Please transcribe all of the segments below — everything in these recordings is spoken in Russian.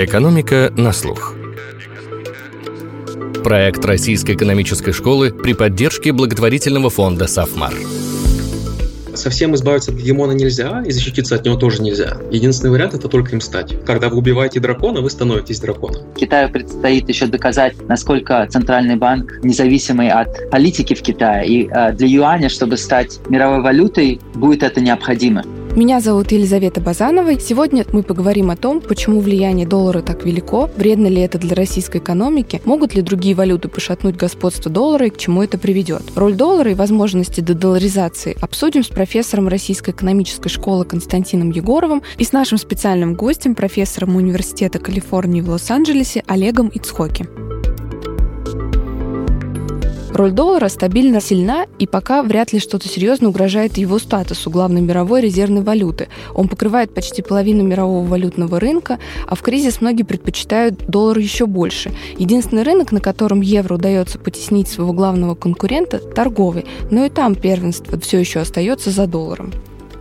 Экономика на слух. Проект Российской экономической школы при поддержке благотворительного фонда «Сафмар» совсем избавиться от гегемона нельзя, и защититься от него тоже нельзя. Единственный вариант это только им стать. Когда вы убиваете дракона, вы становитесь драконом. Китаю предстоит еще доказать, насколько центральный банк независимый от политики в Китае. И э, для юаня, чтобы стать мировой валютой, будет это необходимо. Меня зовут Елизавета Базанова. Сегодня мы поговорим о том, почему влияние доллара так велико, вредно ли это для российской экономики, могут ли другие валюты пошатнуть господство доллара и к чему это приведет. Роль доллара и возможности дедоларизации обсудим с профессором Российской экономической школы Константином Егоровым и с нашим специальным гостем, профессором Университета Калифорнии в Лос-Анджелесе Олегом Ицхоки. Роль доллара стабильно сильна, и пока вряд ли что-то серьезно угрожает его статусу главной мировой резервной валюты. Он покрывает почти половину мирового валютного рынка, а в кризис многие предпочитают доллар еще больше. Единственный рынок, на котором евро удается потеснить своего главного конкурента – торговый, но и там первенство все еще остается за долларом.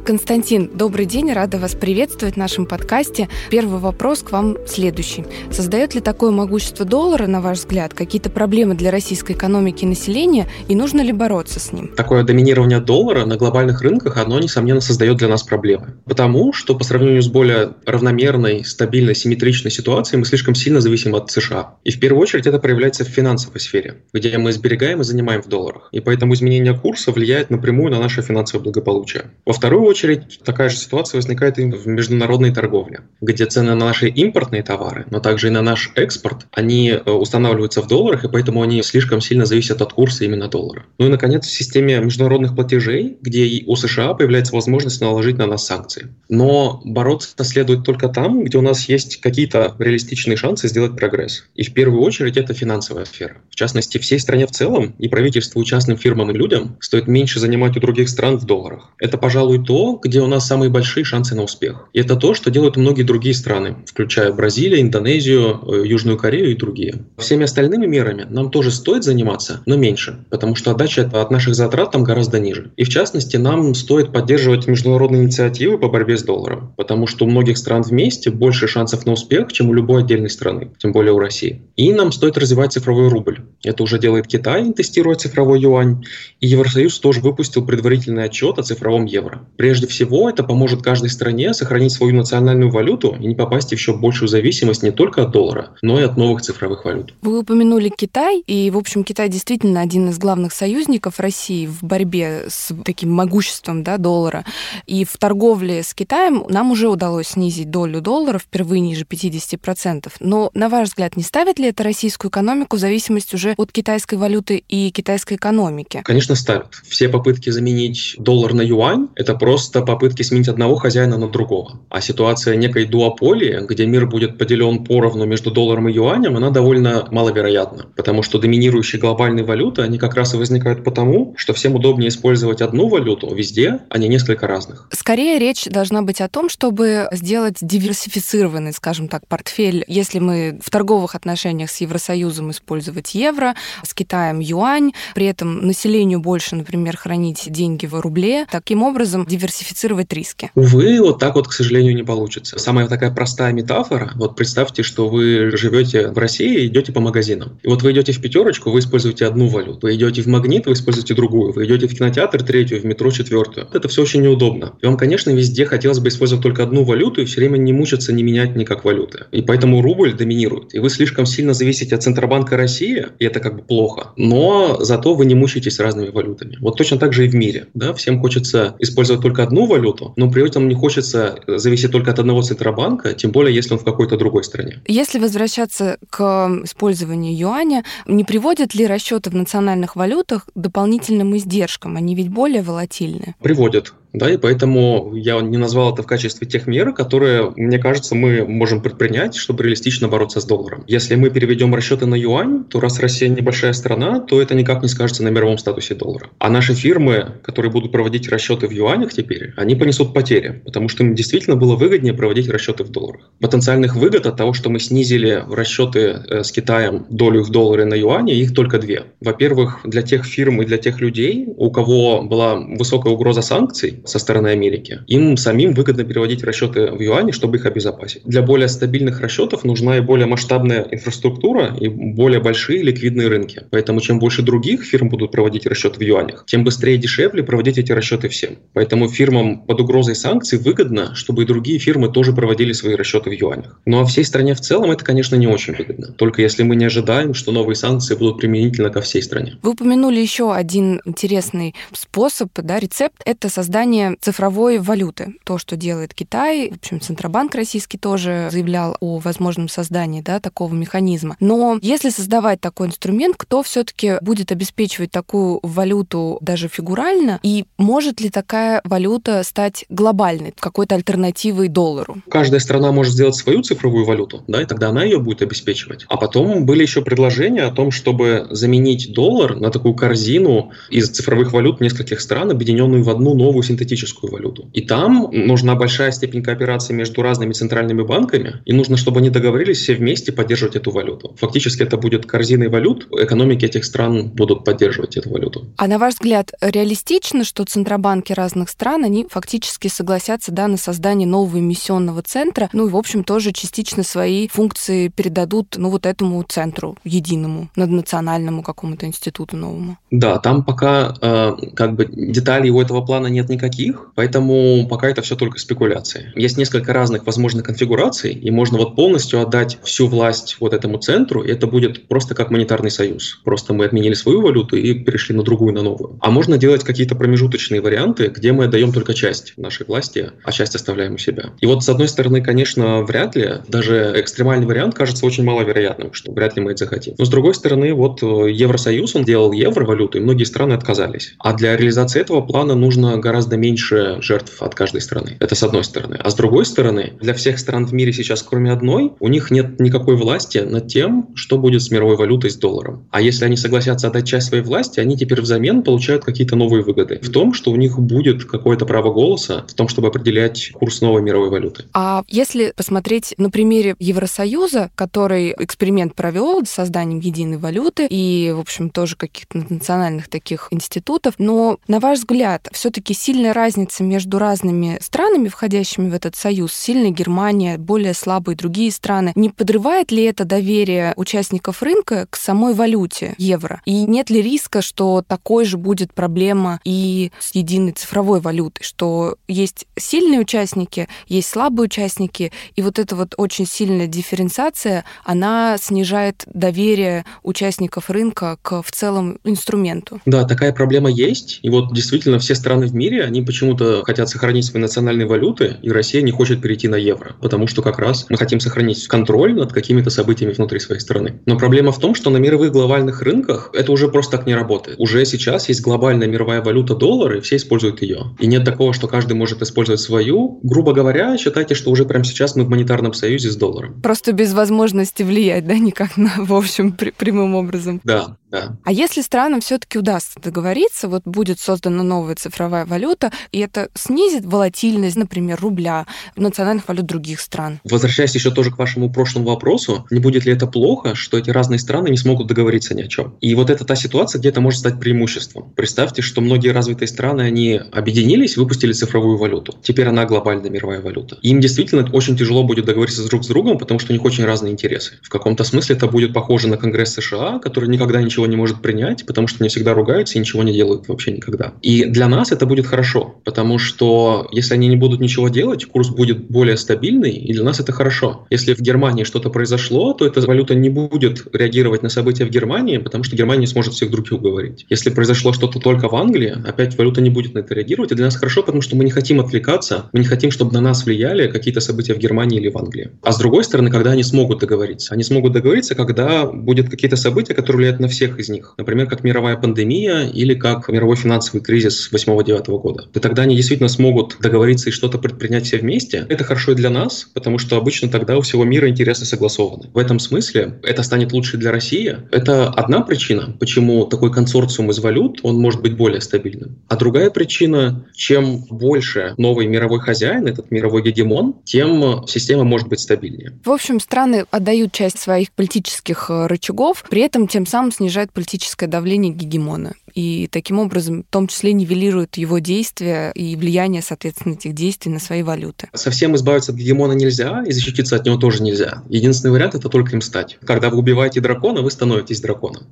Константин, добрый день, рада вас приветствовать в нашем подкасте. Первый вопрос к вам следующий. Создает ли такое могущество доллара, на ваш взгляд, какие-то проблемы для российской экономики и населения, и нужно ли бороться с ним? Такое доминирование доллара на глобальных рынках, оно, несомненно, создает для нас проблемы. Потому что по сравнению с более равномерной, стабильной, симметричной ситуацией мы слишком сильно зависим от США. И в первую очередь это проявляется в финансовой сфере, где мы сберегаем и занимаем в долларах. И поэтому изменение курса влияет напрямую на наше финансовое благополучие. Во вторую очередь, очередь, такая же ситуация возникает и в международной торговле, где цены на наши импортные товары, но также и на наш экспорт, они э, устанавливаются в долларах, и поэтому они слишком сильно зависят от курса именно доллара. Ну и, наконец, в системе международных платежей, где у США появляется возможность наложить на нас санкции. Но бороться следует только там, где у нас есть какие-то реалистичные шансы сделать прогресс. И в первую очередь это финансовая сфера. В частности, всей стране в целом, и правительству, и частным фирмам, и людям стоит меньше занимать у других стран в долларах. Это, пожалуй, то, где у нас самые большие шансы на успех. И это то, что делают многие другие страны, включая Бразилию, Индонезию, э, Южную Корею и другие. Всеми остальными мерами нам тоже стоит заниматься, но меньше, потому что отдача от наших затрат там гораздо ниже. И в частности, нам стоит поддерживать международные инициативы по борьбе с долларом, потому что у многих стран вместе больше шансов на успех, чем у любой отдельной страны, тем более у России. И нам стоит развивать цифровой рубль. Это уже делает Китай, тестируя цифровой юань. И Евросоюз тоже выпустил предварительный отчет о цифровом евро. Прежде Прежде всего, это поможет каждой стране сохранить свою национальную валюту и не попасть в еще большую зависимость не только от доллара, но и от новых цифровых валют. Вы упомянули Китай, и, в общем, Китай действительно один из главных союзников России в борьбе с таким могуществом да, доллара. И в торговле с Китаем нам уже удалось снизить долю доллара впервые ниже 50%. Но, на ваш взгляд, не ставит ли это российскую экономику в зависимость уже от китайской валюты и китайской экономики? Конечно, ставит. Все попытки заменить доллар на юань – это просто просто попытки сменить одного хозяина на другого. А ситуация некой дуополии, где мир будет поделен поровну между долларом и юанем, она довольно маловероятна. Потому что доминирующие глобальные валюты, они как раз и возникают потому, что всем удобнее использовать одну валюту везде, а не несколько разных. Скорее речь должна быть о том, чтобы сделать диверсифицированный, скажем так, портфель. Если мы в торговых отношениях с Евросоюзом использовать евро, с Китаем юань, при этом населению больше, например, хранить деньги в рубле, таким образом диверсифицировать диверсифицировать риски? Увы, вот так вот, к сожалению, не получится. Самая такая простая метафора, вот представьте, что вы живете в России и идете по магазинам. И вот вы идете в пятерочку, вы используете одну валюту. Вы идете в магнит, вы используете другую. Вы идете в кинотеатр третью, в метро четвертую. Это все очень неудобно. И вам, конечно, везде хотелось бы использовать только одну валюту и все время не мучиться, не менять никак валюты. И поэтому рубль доминирует. И вы слишком сильно зависите от Центробанка России, и это как бы плохо. Но зато вы не мучаетесь разными валютами. Вот точно так же и в мире. Да? Всем хочется использовать только одну валюту, но при этом не хочется зависеть только от одного Центробанка, тем более, если он в какой-то другой стране. Если возвращаться к использованию юаня, не приводят ли расчеты в национальных валютах к дополнительным издержкам? Они ведь более волатильны. Приводят. Да, и поэтому я не назвал это в качестве тех мер, которые, мне кажется, мы можем предпринять, чтобы реалистично бороться с долларом. Если мы переведем расчеты на юань, то раз Россия небольшая страна, то это никак не скажется на мировом статусе доллара. А наши фирмы, которые будут проводить расчеты в юанях теперь, они понесут потери, потому что им действительно было выгоднее проводить расчеты в долларах. Потенциальных выгод от того, что мы снизили расчеты э, с Китаем долю в долларе на юане, их только две. Во-первых, для тех фирм и для тех людей, у кого была высокая угроза санкций, со стороны Америки, им самим выгодно переводить расчеты в юани, чтобы их обезопасить. Для более стабильных расчетов нужна и более масштабная инфраструктура и более большие ликвидные рынки. Поэтому чем больше других фирм будут проводить расчеты в юанях, тем быстрее и дешевле проводить эти расчеты всем. Поэтому фирмам под угрозой санкций выгодно, чтобы и другие фирмы тоже проводили свои расчеты в юанях. Но всей стране в целом это, конечно, не очень выгодно. Только если мы не ожидаем, что новые санкции будут применительно ко всей стране. Вы упомянули еще один интересный способ, да, рецепт – это создание цифровой валюты. То, что делает Китай, в общем, Центробанк российский тоже заявлял о возможном создании да, такого механизма. Но если создавать такой инструмент, кто все-таки будет обеспечивать такую валюту даже фигурально? И может ли такая валюта стать глобальной, какой-то альтернативой доллару? Каждая страна может сделать свою цифровую валюту, да, и тогда она ее будет обеспечивать. А потом были еще предложения о том, чтобы заменить доллар на такую корзину из цифровых валют нескольких стран, объединенную в одну новую синтетическую валюту. И там нужна большая степень кооперации между разными центральными банками, и нужно, чтобы они договорились все вместе поддерживать эту валюту. Фактически это будет корзиной валют, экономики этих стран будут поддерживать эту валюту. А на ваш взгляд, реалистично, что центробанки разных стран, они фактически согласятся да, на создание нового эмиссионного центра, ну и, в общем, тоже частично свои функции передадут ну, вот этому центру единому, наднациональному какому-то институту новому? Да, там пока э, как бы деталей у этого плана нет никаких, поэтому пока это все только спекуляции. Есть несколько разных возможных конфигураций, и можно вот полностью отдать всю власть вот этому центру, и это будет просто как монетарный союз. Просто мы отменили свою валюту и перешли на другую, на новую. А можно делать какие-то промежуточные варианты, где мы отдаем только часть нашей власти, а часть оставляем у себя. И вот с одной стороны, конечно, вряд ли, даже экстремальный вариант кажется очень маловероятным, что вряд ли мы это захотим. Но с другой стороны, вот э, Евросоюз, он делал евровалюту, и многие страны отказались. А для реализации этого плана нужно гораздо меньше жертв от каждой страны. Это с одной стороны. А с другой стороны, для всех стран в мире сейчас, кроме одной, у них нет никакой власти над тем, что будет с мировой валютой, с долларом. А если они согласятся отдать часть своей власти, они теперь взамен получают какие-то новые выгоды. В том, что у них будет какое-то право голоса в том, чтобы определять курс новой мировой валюты. А если посмотреть на примере Евросоюза, который эксперимент провел с созданием единой валюты и, в общем, тоже каких-то национальных таких институтов, но, на ваш взгляд, все-таки сильная разница между разными странами, входящими в этот союз, сильная Германия, более слабые другие страны, не подрывает ли это доверие участников рынка к самой валюте евро? И нет ли риска, что такой же будет проблема и с единой цифровой валютой, что есть сильные участники, есть слабые участники, и вот эта вот очень сильная дифференциация, она снижает доверие участников рынка к в целом инструменту. Да, такая проблема есть. И вот действительно все страны в мире, они почему-то хотят сохранить свои национальные валюты, и Россия не хочет перейти на евро, потому что как раз мы хотим сохранить контроль над какими-то событиями внутри своей страны. Но проблема в том, что на мировых глобальных рынках это уже просто так не работает. Уже сейчас есть глобальная мировая валюта доллар, и все используют ее. И нет такого, что каждый может использовать свою. Грубо говоря, считайте, что уже прямо сейчас мы в монетарном союзе с долларом. Просто без возможности влиять, да, никак на, в общем, прямым образом. Да, да. А если странам все-таки удастся договориться, вот будет создана новая цифровая валюта, и это снизит волатильность, например, рубля, национальных валют других стран? Возвращаясь еще тоже к вашему прошлому вопросу, не будет ли это плохо, что эти разные страны не смогут договориться ни о чем? И вот это та ситуация, где это может стать преимуществом. Представьте, что многие развитые страны, они объединились, выпустили цифровую валюту. Теперь она глобальная мировая валюта. И им действительно очень тяжело будет договориться друг с другом, потому что у них очень разные интересы. В каком-то смысле это будет похоже на Конгресс США, который никогда ничего не может принять, потому что они всегда ругаются и ничего не делают вообще никогда. И для нас это будет хорошо, потому что если они не будут ничего делать, курс будет более стабильный, и для нас это хорошо. Если в Германии что-то произошло, то эта валюта не будет реагировать на события в Германии, потому что Германия не сможет всех других уговорить. Если произошло что-то только в Англии, опять валюта не будет на это реагировать, и для нас хорошо, потому что мы не хотим отвлекаться, мы не хотим, чтобы на нас влияли какие-то события в Германии или в Англии. А с другой стороны, когда они смогут договориться? Они смогут договориться, когда будет какие-то события, которые влияют на всех из них. Например, как мировая пандемия или как мировой финансовый кризис 8-9 года. И тогда они действительно смогут договориться и что-то предпринять все вместе. Это хорошо и для нас, потому что обычно тогда у всего мира интересы согласованы. В этом смысле это станет лучше для России. Это одна причина, почему такой консорциум из валют, он может быть более стабильным. А другая причина, чем больше новый мировой хозяин, этот мировой гегемон, тем система может быть стабильнее. В общем, страны отдают часть своих политических э, рычагов, при этом тем самым снижают снижают политическое давление гегемона и таким образом в том числе нивелируют его действия и влияние, соответственно, этих действий на свои валюты. Совсем избавиться от гегемона нельзя, и защититься от него тоже нельзя. Единственный вариант – это только им стать. Когда вы убиваете дракона, вы становитесь драконом.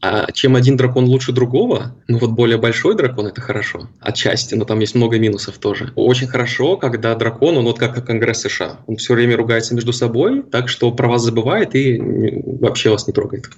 А чем один дракон лучше другого, ну вот более большой дракон это хорошо, отчасти, но там есть много минусов тоже. Очень хорошо, когда дракон, он вот как Конгресс США, он все время ругается между собой, так что про вас забывает и вообще вас не трогает.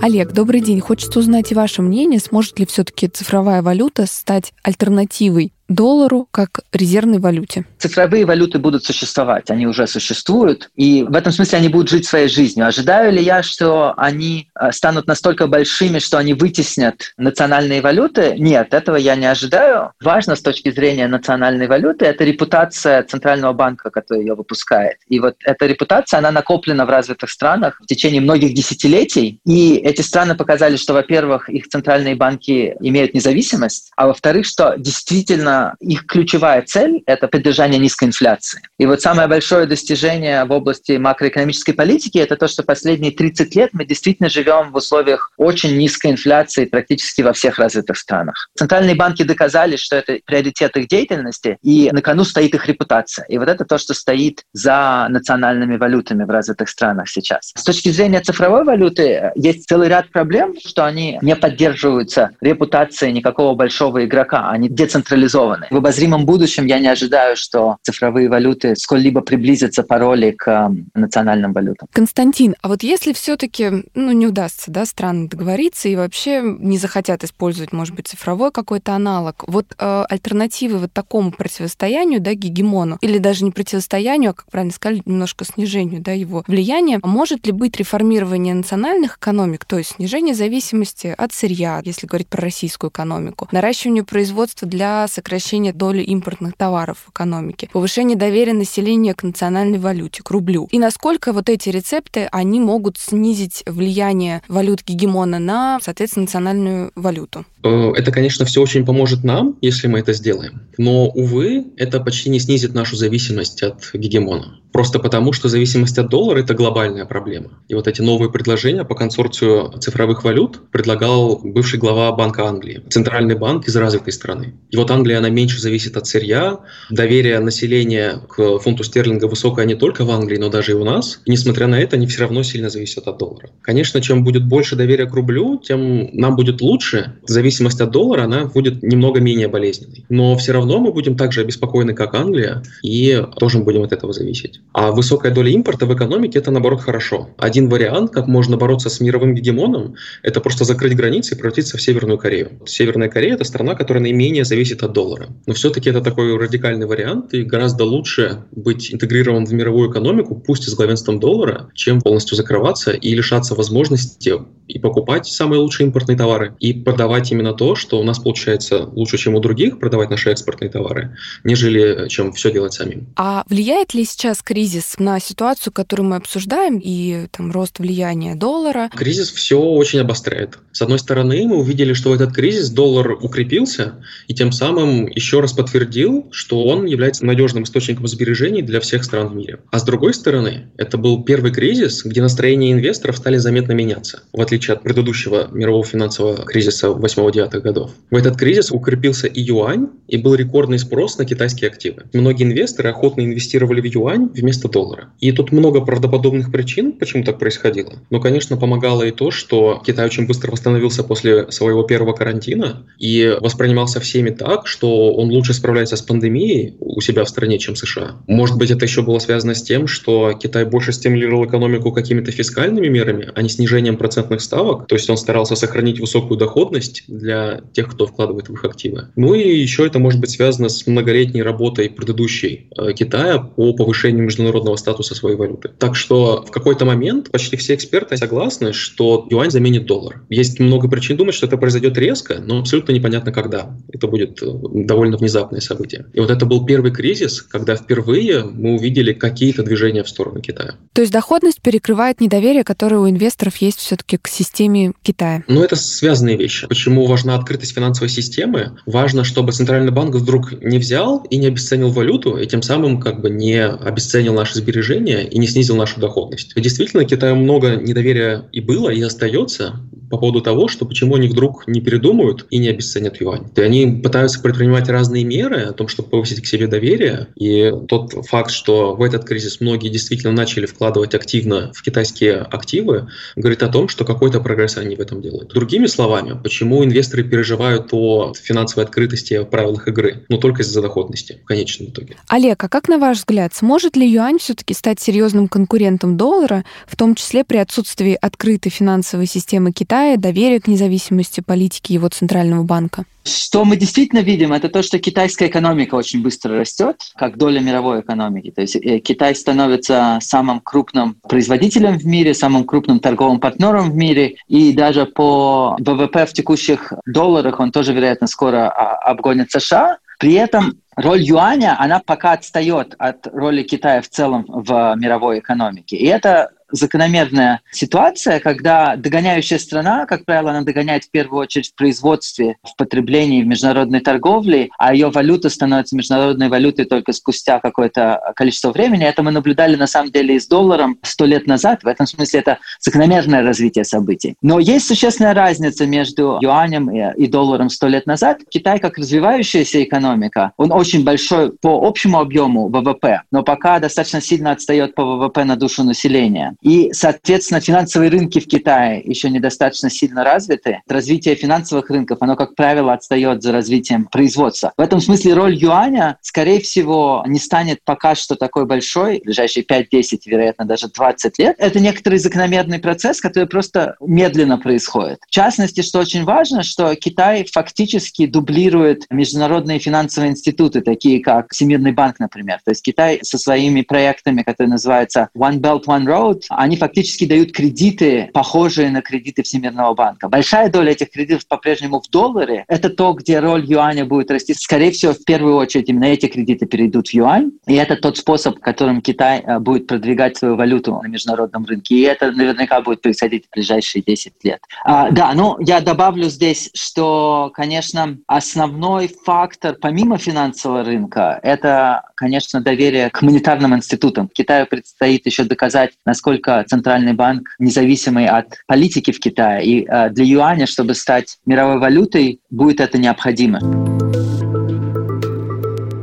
Олег, добрый день. Хочется узнать ваше мнение, сможет ли все-таки цифровая валюта стать альтернативой доллару как резервной валюте? Цифровые валюты будут существовать, они уже существуют, и в этом смысле они будут жить своей жизнью. Ожидаю ли я, что они э, станут настолько большими, что они вытеснят национальные валюты? Нет, этого я не ожидаю. Важно с точки зрения национальной валюты это репутация Центрального банка, который ее выпускает. И вот эта репутация, она накоплена в развитых странах в течение многих десятилетий, и эти страны показали, что, во-первых, их центральные банки имеют независимость, а во-вторых, что действительно их ключевая цель – это поддержание низкой инфляции. И вот самое большое достижение в области макроэкономической политики – это то, что последние 30 лет мы действительно живем в условиях очень низкой инфляции практически во всех развитых странах. Центральные банки доказали, что это приоритет их деятельности, и на кону стоит их репутация. И вот это то, что стоит за национальными валютами в развитых странах сейчас. С точки зрения цифровой валюты есть целый ряд проблем, что они не поддерживаются репутацией никакого большого игрока, они децентрализованы. В обозримом будущем я не ожидаю, что цифровые валюты сколь-либо приблизятся по роли к э, национальным валютам. Константин, а вот если все-таки ну, не удастся да, страны договориться и вообще не захотят использовать, может быть, цифровой какой-то аналог, вот э, альтернативы вот такому противостоянию, да, гегемону, или даже не противостоянию, а, как правильно сказали, немножко снижению да, его влияния, может ли быть реформирование национальных экономик, то есть снижение зависимости от сырья, если говорить про российскую экономику, наращивание производства для сокращения доли импортных товаров в экономике, повышение доверия населения к национальной валюте, к рублю. И насколько вот эти рецепты, они могут снизить влияние валют гегемона на, соответственно, национальную валюту? Э, это, конечно, все очень поможет нам, если мы это сделаем. Но, увы, это почти не снизит нашу зависимость от гегемона. Просто потому, что зависимость от доллара – это глобальная проблема. И вот эти новые предложения по консорцию цифровых валют предлагал бывший глава Банка Англии, центральный банк из развитой страны. И вот Англия, она меньше зависит от сырья, доверие населения к фунту стерлинга высокое не только в Англии, но даже и у нас. И несмотря на это, они все равно сильно зависят от доллара. Конечно, чем будет больше доверия к рублю, тем нам будет лучше. Зависимость от доллара, она будет немного менее болезненной. Но все равно мы будем так же обеспокоены, как Англия, и тоже будем от этого зависеть. А высокая доля импорта в экономике – это, наоборот, хорошо. Один вариант, как можно бороться с мировым гегемоном, это просто закрыть границы и превратиться в Северную Корею. Северная Корея – это страна, которая наименее зависит от доллара. Но все-таки это такой радикальный вариант, и гораздо лучше быть интегрирован в мировую экономику, пусть и с главенством доллара, чем полностью закрываться и лишаться возможности и покупать самые лучшие импортные товары, и продавать именно то, что у нас получается лучше, чем у других, продавать наши экспортные товары, нежели чем все делать самим. А влияет ли сейчас кризис на ситуацию, которую мы обсуждаем, и там рост влияния доллара? Кризис все очень обостряет. С одной стороны, мы увидели, что в этот кризис доллар укрепился, и тем самым еще раз подтвердил, что он является надежным источником сбережений для всех стран в мире. А с другой стороны, это был первый кризис, где настроения инвесторов стали заметно меняться, в отличие от предыдущего мирового финансового кризиса 8-9 годов. В этот кризис укрепился и юань, и был рекордный спрос на китайские активы. Многие инвесторы охотно инвестировали в юань вместо доллара. И тут много правдоподобных причин, почему так происходило. Но, конечно, помогало и то, что Китай очень быстро восстановился после своего первого карантина и воспринимался всеми так, что он лучше справляется с пандемией у себя в стране, чем США. Может быть, это еще было связано с тем, что Китай больше стимулировал экономику какими-то фискальными мерами, а не снижением процентных ставок. То есть он старался сохранить высокую доходность для тех, кто вкладывает в их активы. Ну и еще это может быть связано с многолетней работой предыдущей э, Китая по повышению международного статуса своей валюты. Так что в какой-то момент почти все эксперты согласны, что юань заменит доллар. Есть много причин думать, что это произойдет резко, но абсолютно непонятно когда. Это будет э, довольно внезапное событие. И вот это был первый кризис, когда впервые мы увидели какие-то движения в сторону Китая. То есть доходность перекрывает недоверие, которое у инвесторов есть все-таки к системе Китая? Ну, это связанные вещи. Почему важна открытость финансовой системы? Важно, чтобы центральный банк вдруг не взял и не обесценил валюту, и тем самым как бы не обесценил обесценил наши сбережения и не снизил нашу доходность. Действительно, Китаю много недоверия и было, и остается по поводу того, что почему они вдруг не передумают и не обесценят юань. И они пытаются предпринимать разные меры о том, чтобы повысить к себе доверие. И тот факт, что в этот кризис многие действительно начали вкладывать активно в китайские активы, говорит о том, что какой-то прогресс они в этом делают. Другими словами, почему инвесторы переживают о финансовой открытости о правилах игры? Но только из-за доходности в конечном итоге. Олег, а как на ваш взгляд, сможет ли юань все-таки стать серьезным конкурентом доллара, в том числе при отсутствии открытой финансовой системы Китая, доверия к независимости политики его центрального банка? Что мы действительно видим, это то, что китайская экономика очень быстро растет, как доля мировой экономики. То есть э, Китай становится самым крупным производителем в мире, самым крупным торговым партнером в мире, и даже по ВВП в текущих долларах он тоже, вероятно, скоро а, обгонит США. При этом роль юаня, она пока отстает от роли Китая в целом в мировой экономике. И это закономерная ситуация, когда догоняющая страна, как правило, она догоняет в первую очередь в производстве, в потреблении, в международной торговле, а ее валюта становится международной валютой только спустя какое-то количество времени. Это мы наблюдали на самом деле и с долларом сто лет назад. В этом смысле это закономерное развитие событий. Но есть существенная разница между юанем и, долларом сто лет назад. Китай, как развивающаяся экономика, он очень большой по общему объему ВВП, но пока достаточно сильно отстает по ВВП на душу населения. И, соответственно, финансовые рынки в Китае еще недостаточно сильно развиты. Развитие финансовых рынков, оно, как правило, отстает за развитием производства. В этом смысле роль юаня, скорее всего, не станет пока что такой большой, в ближайшие 5-10, вероятно, даже 20 лет. Это некоторый закономерный процесс, который просто медленно происходит. В частности, что очень важно, что Китай фактически дублирует международные финансовые институты, такие как Всемирный банк, например. То есть Китай со своими проектами, которые называются One Belt, One Road, они фактически дают кредиты, похожие на кредиты Всемирного банка. Большая доля этих кредитов по-прежнему в долларе. Это то, где роль юаня будет расти. Скорее всего, в первую очередь именно эти кредиты перейдут в юань. И это тот способ, которым Китай э, будет продвигать свою валюту на международном рынке. И это наверняка будет происходить в ближайшие 10 лет. А, да, ну я добавлю здесь, что, конечно, основной фактор помимо финансового рынка, это, конечно, доверие к монетарным институтам. Китаю предстоит еще доказать, насколько насколько Центральный банк независимый от политики в Китае. И э, для юаня, чтобы стать мировой валютой, будет это необходимо.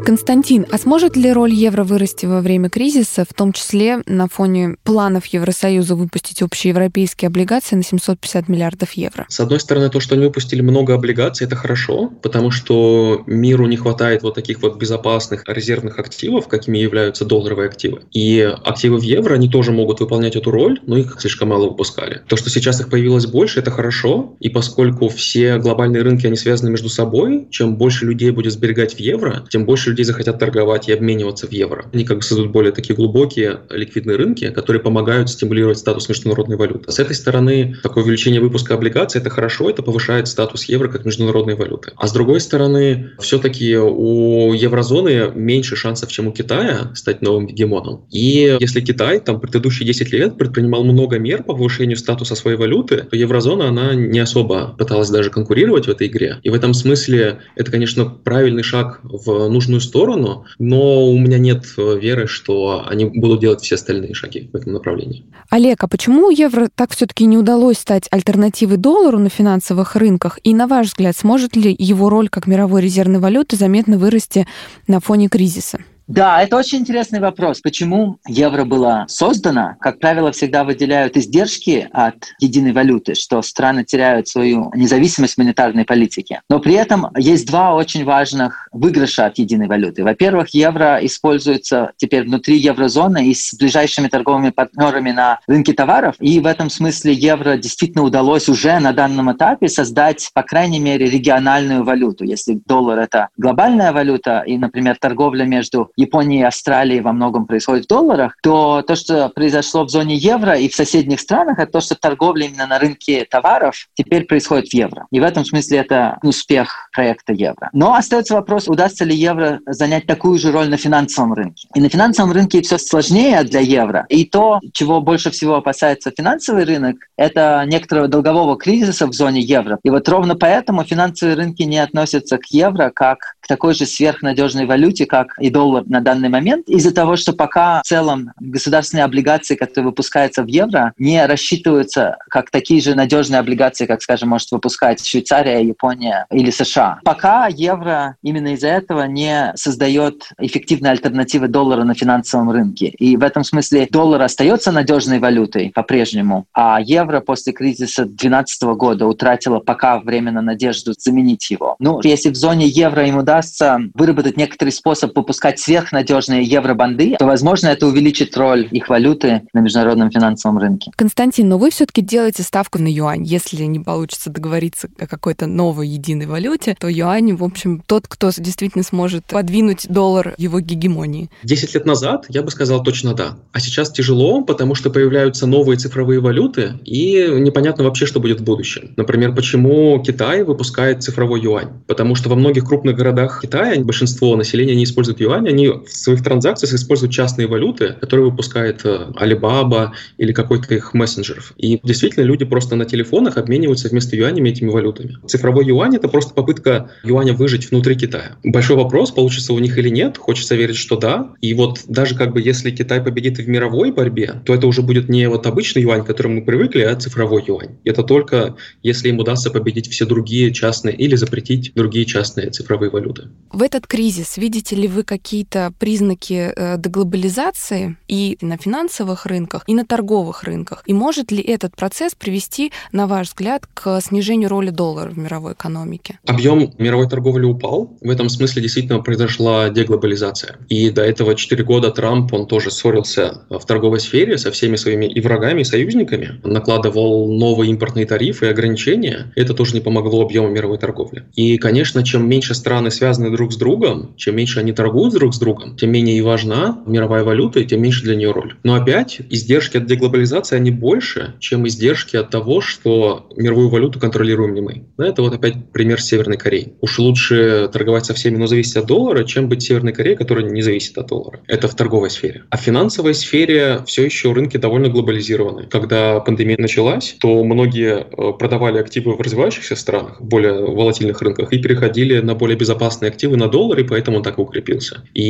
Константин, а сможет ли роль евро вырасти во время кризиса, в том числе на фоне планов Евросоюза выпустить общеевропейские облигации на 750 миллиардов евро? С одной стороны, то, что они выпустили много облигаций, это хорошо, потому что миру не хватает вот таких вот безопасных резервных активов, какими являются долларовые активы. И активы в евро, они тоже могут выполнять эту роль, но их слишком мало выпускали. То, что сейчас их появилось больше, это хорошо, и поскольку все глобальные рынки, они связаны между собой, чем больше людей будет сберегать в евро, тем больше людей захотят торговать и обмениваться в евро. Они как бы создают более такие глубокие ликвидные рынки, которые помогают стимулировать статус международной валюты. С этой стороны, такое увеличение выпуска облигаций – это хорошо, это повышает статус евро как международной валюты. А с другой стороны, все-таки у еврозоны меньше шансов, чем у Китая стать новым гегемоном. И если Китай там предыдущие 10 лет предпринимал много мер по повышению статуса своей валюты, то еврозона, она не особо пыталась даже конкурировать в этой игре. И в этом смысле это, конечно, правильный шаг в нужную сторону, но у меня нет э, веры, что они будут делать все остальные шаги в этом направлении. Олег, а почему евро так все-таки не удалось стать альтернативой доллару на финансовых рынках? И на ваш взгляд, сможет ли его роль как мировой резервной валюты заметно вырасти на фоне кризиса? Да, это очень интересный вопрос. Почему евро было создано? Как правило, всегда выделяют издержки от единой валюты, что страны теряют свою независимость монетарной политики. Но при этом есть два очень важных выигрыша от единой валюты. Во-первых, евро используется теперь внутри еврозоны и с ближайшими торговыми партнерами на рынке товаров. И в этом смысле евро действительно удалось уже на данном этапе создать, по крайней мере, региональную валюту. Если доллар — это глобальная валюта, и, например, торговля между Японии и Австралии во многом происходит в долларах, то то, что произошло в зоне евро и в соседних странах, это то, что торговля именно на рынке товаров теперь происходит в евро. И в этом смысле это успех проекта евро. Но остается вопрос, удастся ли евро занять такую же роль на финансовом рынке. И на финансовом рынке все сложнее для евро. И то, чего больше всего опасается финансовый рынок, это некоторого долгового кризиса в зоне евро. И вот ровно поэтому финансовые рынки не относятся к евро как к такой же сверхнадежной валюте, как и доллар на данный момент из-за того, что пока в целом государственные облигации, которые выпускаются в евро, не рассчитываются как такие же надежные облигации, как, скажем, может выпускать Швейцария, Япония или США. Пока евро именно из-за этого не создает эффективной альтернативы доллара на финансовом рынке. И в этом смысле доллар остается надежной валютой по-прежнему, а евро после кризиса 2012 года утратило пока временно надежду заменить его. Ну, если в зоне евро им удастся выработать некоторый способ выпускать сверхнадежные евробанды, то, возможно, это увеличит роль их валюты на международном финансовом рынке. Константин, но вы все-таки делаете ставку на юань. Если не получится договориться о какой-то новой единой валюте, то юань, в общем, тот, кто действительно сможет подвинуть доллар его гегемонии. Десять лет назад я бы сказал точно да. А сейчас тяжело, потому что появляются новые цифровые валюты, и непонятно вообще, что будет в будущем. Например, почему Китай выпускает цифровой юань? Потому что во многих крупных городах Китая большинство населения не использует юань, они в своих транзакциях используют частные валюты, которые выпускает э, Alibaba или какой-то их мессенджеров. И действительно люди просто на телефонах обмениваются вместо юанями этими валютами. Цифровой юань — это просто попытка юаня выжить внутри Китая. Большой вопрос, получится у них или нет. Хочется верить, что да. И вот даже как бы если Китай победит в мировой борьбе, то это уже будет не вот обычный юань, к которому мы привыкли, а цифровой юань. Это только если им удастся победить все другие частные или запретить другие частные цифровые валюты. В этот кризис видите ли вы какие-то признаки э, деглобализации и на финансовых рынках, и на торговых рынках? И может ли этот процесс привести, на ваш взгляд, к снижению роли доллара в мировой экономике? Объем мировой торговли упал. В этом смысле действительно произошла деглобализация. И до этого 4 года Трамп, он тоже ссорился в торговой сфере со всеми своими и врагами, и союзниками, накладывал новые импортные тарифы и ограничения. Это тоже не помогло объему мировой торговли. И, конечно, чем меньше страны связаны друг с другом, чем меньше они торгуют друг с другом, тем менее и важна мировая валюта, и тем меньше для нее роль. Но опять, издержки от деглобализации, они больше, чем издержки от того, что мировую валюту контролируем не мы. Это вот опять пример Северной Кореи. Уж лучше торговать со всеми, но зависеть от доллара, чем быть Северной Кореей, которая не зависит от доллара. Это в торговой сфере. А в финансовой сфере все еще рынки довольно глобализированы. Когда пандемия началась, то многие э, продавали активы в развивающихся странах, более волатильных рынках, и переходили на более безопасные активы на доллары, поэтому он так укрепился. И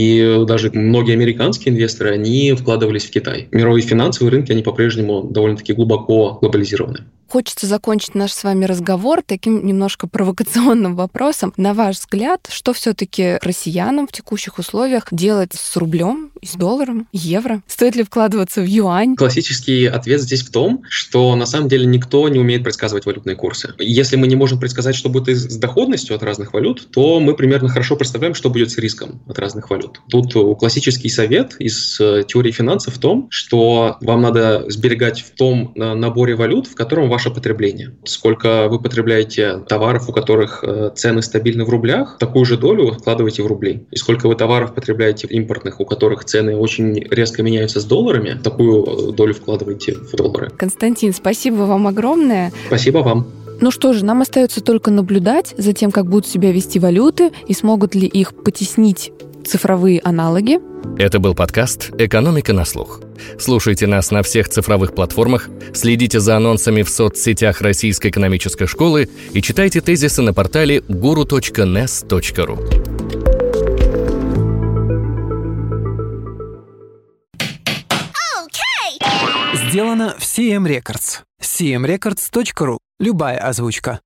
даже многие американские инвесторы, они вкладывались в Китай. Мировые финансовые рынки, они по-прежнему довольно-таки глубоко глобализированы. Хочется закончить наш с вами разговор таким немножко провокационным вопросом. На ваш взгляд, что все-таки россиянам в текущих условиях делать с рублем, с долларом, евро? Стоит ли вкладываться в юань? Классический ответ здесь в том, что на самом деле никто не умеет предсказывать валютные курсы. Если мы не можем предсказать, что будет с доходностью от разных валют, то мы примерно хорошо представляем, что будет с риском от разных валют. Тут классический совет из э, теории финансов в том, что вам надо сберегать в том э, наборе валют, в котором ваше потребление. Сколько вы потребляете товаров, у которых э, цены стабильны в рублях, такую же долю вкладывайте в рубли. И сколько вы товаров потребляете импортных, у которых цены очень резко меняются с долларами, такую э, долю вкладывайте в доллары. Константин, спасибо вам огромное. Спасибо вам. Ну что же, нам остается только наблюдать за тем, как будут себя вести валюты и смогут ли их потеснить цифровые аналоги. Это был подкаст «Экономика на слух». Слушайте нас на всех цифровых платформах, следите за анонсами в соцсетях Российской экономической школы и читайте тезисы на портале guru.nes.ru. Сделано в CM Records. cmrecords.ru. Любая озвучка.